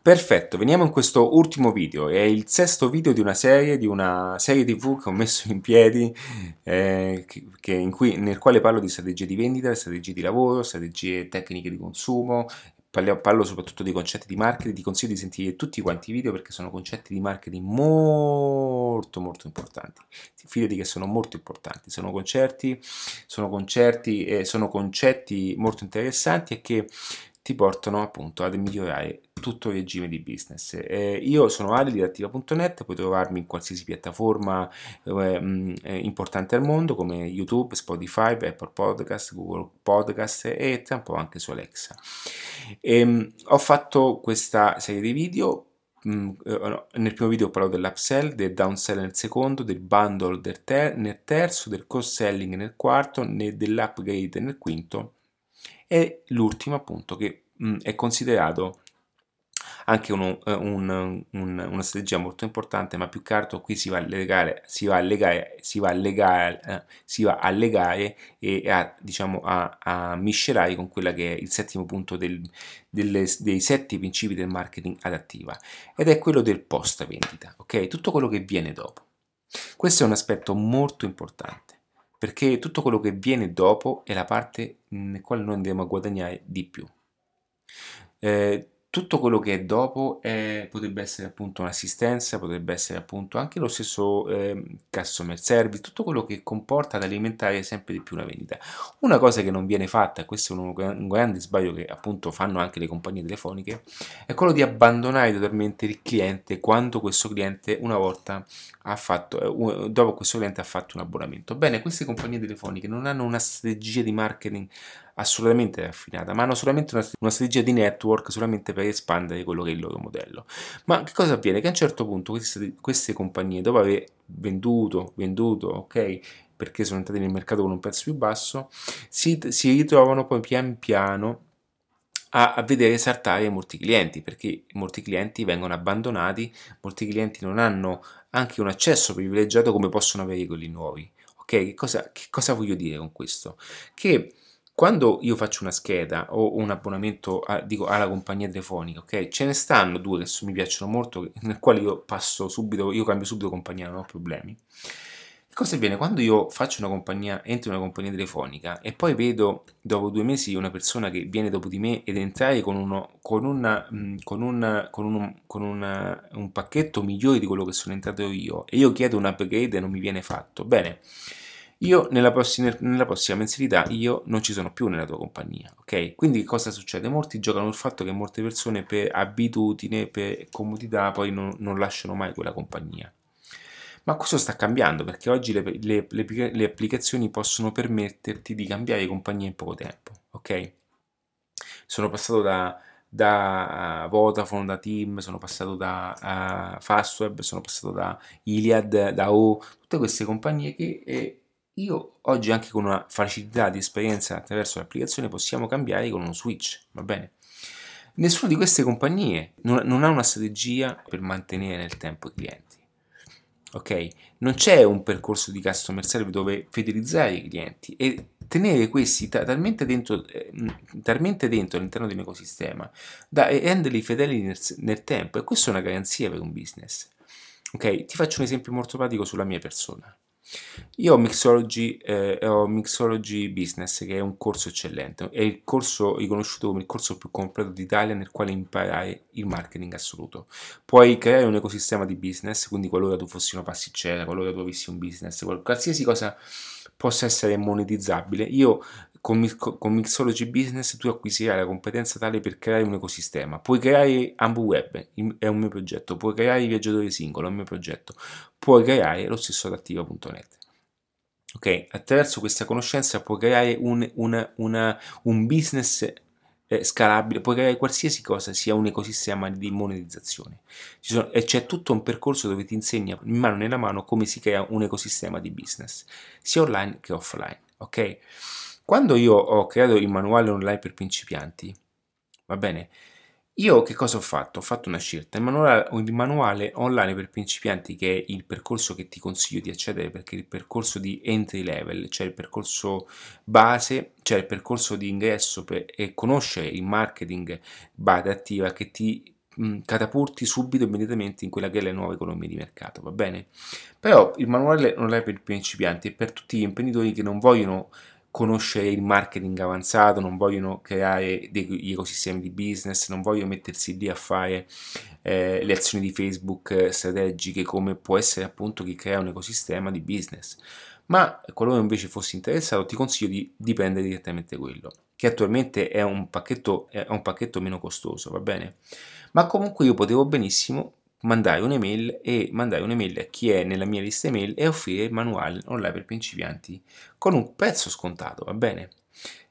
Perfetto, veniamo in questo ultimo video, è il sesto video di una serie, di una serie tv che ho messo in piedi, eh, che, che cui, nel quale parlo di strategie di vendita, strategie di lavoro, strategie tecniche di consumo, parlo, parlo soprattutto di concetti di marketing, ti consiglio di sentire tutti quanti i video perché sono concetti di marketing molto molto importanti, fidati che sono molto importanti, sono concerti, sono concerti e sono concetti molto interessanti e che ti portano appunto ad migliorare tutto il regime di business. Eh, io sono Ali di attiva.net, puoi trovarmi in qualsiasi piattaforma eh, eh, importante al mondo come YouTube, Spotify, Apple Podcast, Google Podcast e tra un po' anche su Alexa. E, ehm, ho fatto questa serie di video mm, eh, nel primo video parlo dell'upsell, del downsell nel secondo, del bundle nel terzo, del cross-selling nel quarto, dell'upgrade nel quinto e l'ultimo appunto che mh, è considerato anche uno, uh, un, un, una strategia molto importante, ma più che qui si va a legare, si va a legare, si va a legare, uh, si va a legare e a, diciamo, a, a, miscelare con quella che è il settimo punto del, delle, dei sette principi del marketing adattiva ed è quello del post vendita, ok? Tutto quello che viene dopo. Questo è un aspetto molto importante perché tutto quello che viene dopo è la parte nel quale noi andiamo a guadagnare di più. Eh, tutto quello che è dopo è, potrebbe essere appunto un'assistenza, potrebbe essere appunto anche lo stesso eh, customer service, tutto quello che comporta ad alimentare sempre di più una vendita. Una cosa che non viene fatta, questo è un, un grande sbaglio che appunto fanno anche le compagnie telefoniche, è quello di abbandonare totalmente il cliente quando questo cliente una volta ha fatto, eh, dopo questo cliente ha fatto un abbonamento. Bene, queste compagnie telefoniche non hanno una strategia di marketing assolutamente raffinata, ma hanno solamente una, una, strategia di network solamente per espandere quello che è il loro modello. Ma che cosa avviene? Che a un certo punto queste, queste compagnie, dopo aver venduto, venduto, ok, perché sono entrate nel mercato con un prezzo più basso, si, si ritrovano poi pian piano a, vedere saltare molti clienti, perché molti clienti vengono abbandonati, molti clienti non hanno anche un accesso privilegiato come possono avere quelli nuovi. Ok, che cosa, che cosa voglio dire con questo? Che quando io faccio una scheda o un abbonamento a, dico, alla compagnia telefonica, ok? Ce ne stanno due che mi piacciono molto, nel quale io passo subito, io cambio subito compagnia, non ho problemi. Cosa avviene? Quando io faccio una compagnia, entro in una compagnia telefonica e poi vedo dopo due mesi una persona che viene dopo di me ed entrare con, uno, con, una, con, una, con, un, con una, un pacchetto migliore di quello che sono entrato io e io chiedo un upgrade e non mi viene fatto, bene, io nella prossima, nella prossima, mensilità io non ci sono più nella tua compagnia, ok? Quindi cosa succede? Molti giocano il fatto che molte persone per abitudine, per comodità poi non, non lasciano mai quella compagnia. Ma questo sta cambiando perché oggi le, le, le, le, applicazioni possono permetterti di cambiare compagnia in poco tempo, ok? Sono passato da, da Vodafone, da Team, sono passato da uh, Fastweb, sono passato da Iliad, da O, tutte queste compagnie che eh, io oggi anche con una facilità di esperienza attraverso l'applicazione possiamo cambiare con uno switch, va bene? Nessuna di queste compagnie non, non ha una strategia per mantenere nel tempo i clienti. Ok? Non c'è un percorso di customer service dove fidelizzare i clienti e tenere questi talmente dentro, eh, talmente dentro all'interno di un ecosistema da renderli fedeli nel, nel tempo e questa è una garanzia per un business. Ok? Ti faccio un esempio molto pratico sulla mia persona. Io ho Mixology, eh, ho Mixology Business, che è un corso eccellente, è il corso riconosciuto come il corso più completo d'Italia nel quale imparare il marketing assoluto. Puoi creare un ecosistema di business, quindi qualora tu fossi una pasticcera, qualora tu avessi un business, qualsiasi cosa possa essere monetizzabile, io con, Mixology Business tu acquisirai la competenza tale per creare un ecosistema. Puoi creare Ambu Web, è un mio progetto, puoi creare viaggiatore singolo, è un mio progetto, puoi creare lo stesso adattiva.net. Ok, attraverso questa conoscenza puoi creare un, una, una, un business eh, scalabile, puoi creare qualsiasi cosa sia un ecosistema di monetizzazione. Sono, e c'è tutto un percorso dove ti insegna in mano nella mano come si crea un ecosistema di business, sia online che offline. Ok? Quando io ho creato il manuale online per principianti, va bene, io che cosa ho fatto? Ho fatto una scelta, il manuale, il manuale, online per principianti che è il percorso che ti consiglio di accedere perché è il percorso di entry level, cioè il percorso base, cioè il percorso di ingresso per conoscere il marketing base attiva che ti catapulti subito immediatamente in quella che è la nuova economia di mercato, va bene? Però il manuale è per principianti, è per tutti gli imprenditori che non vogliono conoscere il marketing avanzato, non vogliono creare degli ecosistemi di business, non vogliono mettersi lì a fare eh, le azioni di Facebook strategiche come può essere appunto chi crea un ecosistema di business. Ma qualora invece fossi interessato ti consiglio di, prendere direttamente quello, che attualmente è un, pacchetto, è un pacchetto meno costoso, va bene? Ma comunque io potevo benissimo mandare un'email e mandare un'email a chi è nella mia lista email e offrire il manuale online per principianti con un prezzo scontato, va bene?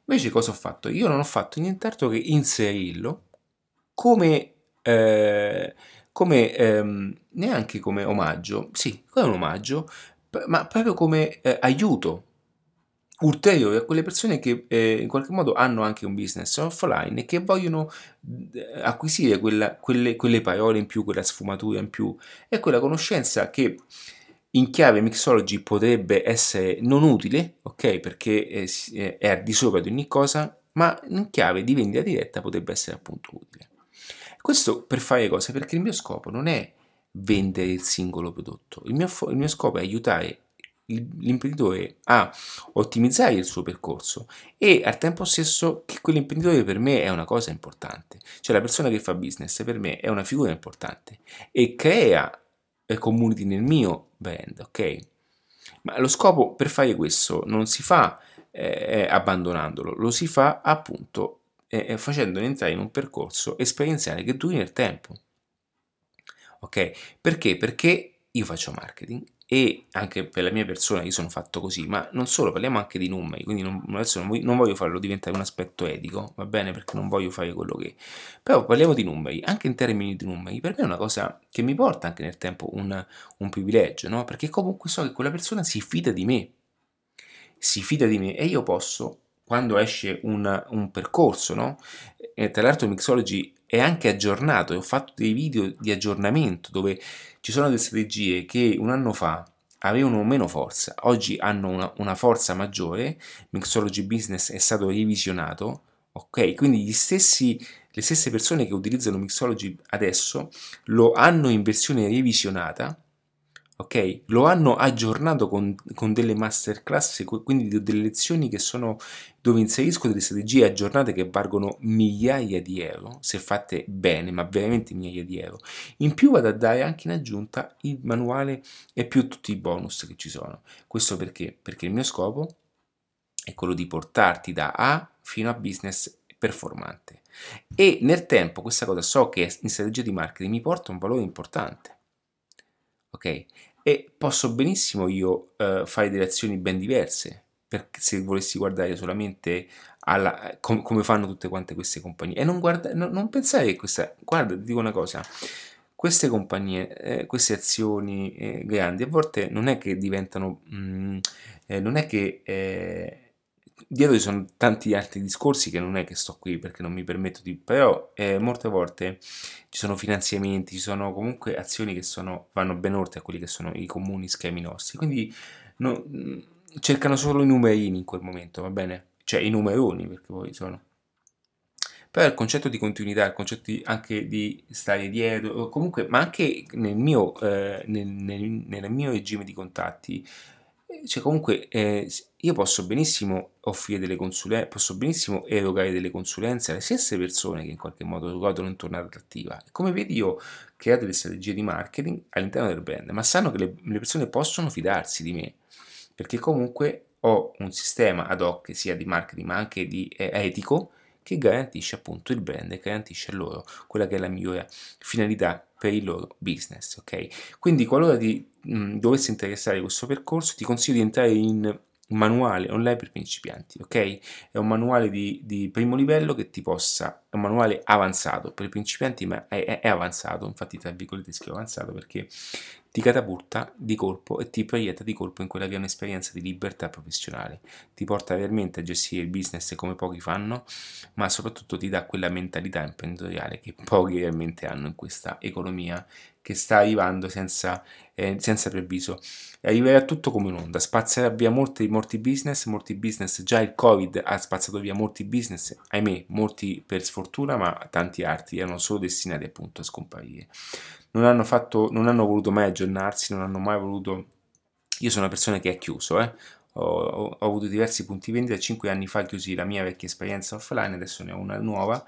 Invece cosa ho fatto? Io non ho fatto nient'altro che inserirlo come, eh, come ehm, neanche come omaggio, sì, come un omaggio, ma proprio come eh, aiuto ulteriore a quelle persone che eh, in qualche modo hanno anche un business offline e che vogliono eh, acquisire quella, quelle, quelle, parole in più, quella sfumatura in più e quella conoscenza che in chiave mixology potrebbe essere non utile, ok, perché è, eh, è al di sopra di ogni cosa, ma in chiave di vendita diretta potrebbe essere appunto utile. Questo per fare cosa? Perché il mio scopo non è vendere il singolo prodotto, il mio, il mio scopo è aiutare l'imprenditore a ottimizzare il suo percorso e al tempo stesso che quell'imprenditore per me è una cosa importante, cioè la persona che fa business per me è una figura importante e crea community nel mio brand, ok? Ma lo scopo per fare questo non si fa eh, abbandonandolo, lo si fa appunto eh, facendolo entrare in un percorso esperienziale che duri nel tempo. Ok? Perché? Perché io faccio marketing e anche per la mia persona io sono fatto così, ma non solo, parliamo anche di numeri, quindi non, adesso non voglio, non voglio, farlo diventare un aspetto etico, va bene, perché non voglio fare quello che... Però parliamo di numeri, anche in termini di numeri, per me è una cosa che mi porta anche nel tempo un, un privilegio, no? Perché comunque so che quella persona si fida di me, si fida di me e io posso quando esce un, un percorso, no? E tra l'altro Mixology è anche aggiornato, ho fatto dei video di aggiornamento dove ci sono delle strategie che un anno fa avevano meno forza, oggi hanno una, una forza maggiore, Mixology Business è stato revisionato, ok? Quindi stessi, le stesse persone che utilizzano Mixology adesso lo hanno in versione revisionata, ok? Lo hanno aggiornato con, con, delle masterclass, quindi delle lezioni che sono dove inserisco delle strategie aggiornate che valgono migliaia di euro, se fatte bene, ma veramente migliaia di euro. In più vado a dare anche in aggiunta il manuale e più tutti i bonus che ci sono. Questo perché? Perché il mio scopo è quello di portarti da A fino a business performante. E nel tempo questa cosa so che in strategia di marketing mi porta un valore importante ok? E posso benissimo io eh, fare delle azioni ben diverse, perché se volessi guardare solamente alla, com, come fanno tutte quante queste compagnie. E non, guarda, no, non pensare che questa, guarda, ti dico una cosa, queste compagnie, eh, queste azioni eh, grandi, a volte non è che diventano, mm, eh, non è che eh, dietro ci sono tanti altri discorsi che non è che sto qui perché non mi permetto di... però eh, molte volte ci sono finanziamenti, ci sono comunque azioni che sono, vanno ben oltre a quelli che sono i comuni schemi nostri, quindi no, cercano solo i numerini in quel momento, va bene? Cioè i numeroni perché poi sono... Però il concetto di continuità, il concetto di, anche di stare dietro, comunque, ma anche nel mio, eh, nel, nel, nel mio regime di contatti, cioè comunque eh, io posso benissimo offrire delle consulenze, posso benissimo erogare delle consulenze alle stesse persone che in qualche modo ruotano intorno all'attiva. Come vedi io creo delle strategie di marketing all'interno del brand, ma sanno che le, le persone possono fidarsi di me, perché comunque ho un sistema ad hoc sia di marketing ma anche di eh, etico che garantisce appunto il brand e garantisce loro quella che è la migliore finalità per il loro business, ok? Quindi qualora ti mh, dovesse interessare questo percorso, ti consiglio di entrare in manuale online per principianti, ok? È un manuale di, di, primo livello che ti possa, è un manuale avanzato per principianti, ma è, è avanzato, infatti tra virgolette scrivo avanzato perché ti catapulta di colpo e ti proietta di colpo in quella che è un'esperienza di libertà professionale. Ti porta veramente a gestire il business come pochi fanno, ma soprattutto ti dà quella mentalità imprenditoriale che pochi realmente hanno in questa economia che sta arrivando senza, eh, senza preavviso. Arriverà tutto come un'onda, spazzerà via molti, molti business, molti business, già il Covid ha spazzato via molti business, ahimè, molti per sfortuna, ma tanti altri erano solo destinati appunto a scomparire. Non hanno, fatto, non hanno voluto mai aggiornarsi, non hanno mai voluto... Io sono una persona che è chiuso, eh? ho, ho, avuto diversi punti vendita, 5 anni fa chiusi la mia vecchia esperienza offline, adesso ne ho una nuova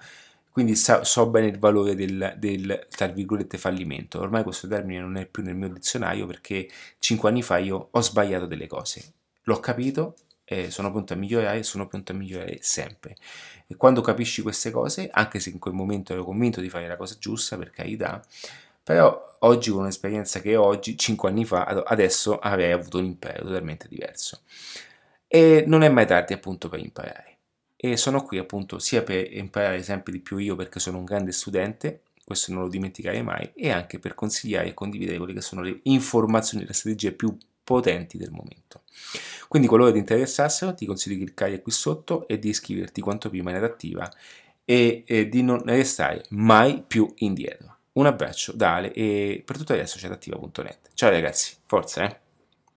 quindi so, so bene il valore del, del, tra virgolette, fallimento. Ormai questo termine non è più nel mio dizionario perché 5 anni fa io ho sbagliato delle cose. L'ho capito e sono pronto a migliorare, sono pronto a migliorare sempre. E quando capisci queste cose, anche se in quel momento ero convinto di fare la cosa giusta, per carità, però oggi con un'esperienza che oggi, 5 anni fa, adesso avrei avuto un impero totalmente diverso. E non è mai tardi appunto per imparare e sono qui appunto sia per imparare sempre di più io perché sono un grande studente, questo non lo dimenticherei mai, e anche per consigliare e condividere quelle che sono le informazioni le strategie più potenti del momento. Quindi qualora ti interessassero ti consiglio di cliccare qui sotto e di iscriverti quanto prima in adattiva e, e di non restare mai più indietro. Un abbraccio da Ale e per tutto adesso c'è adattiva.net. Ciao ragazzi, forza eh!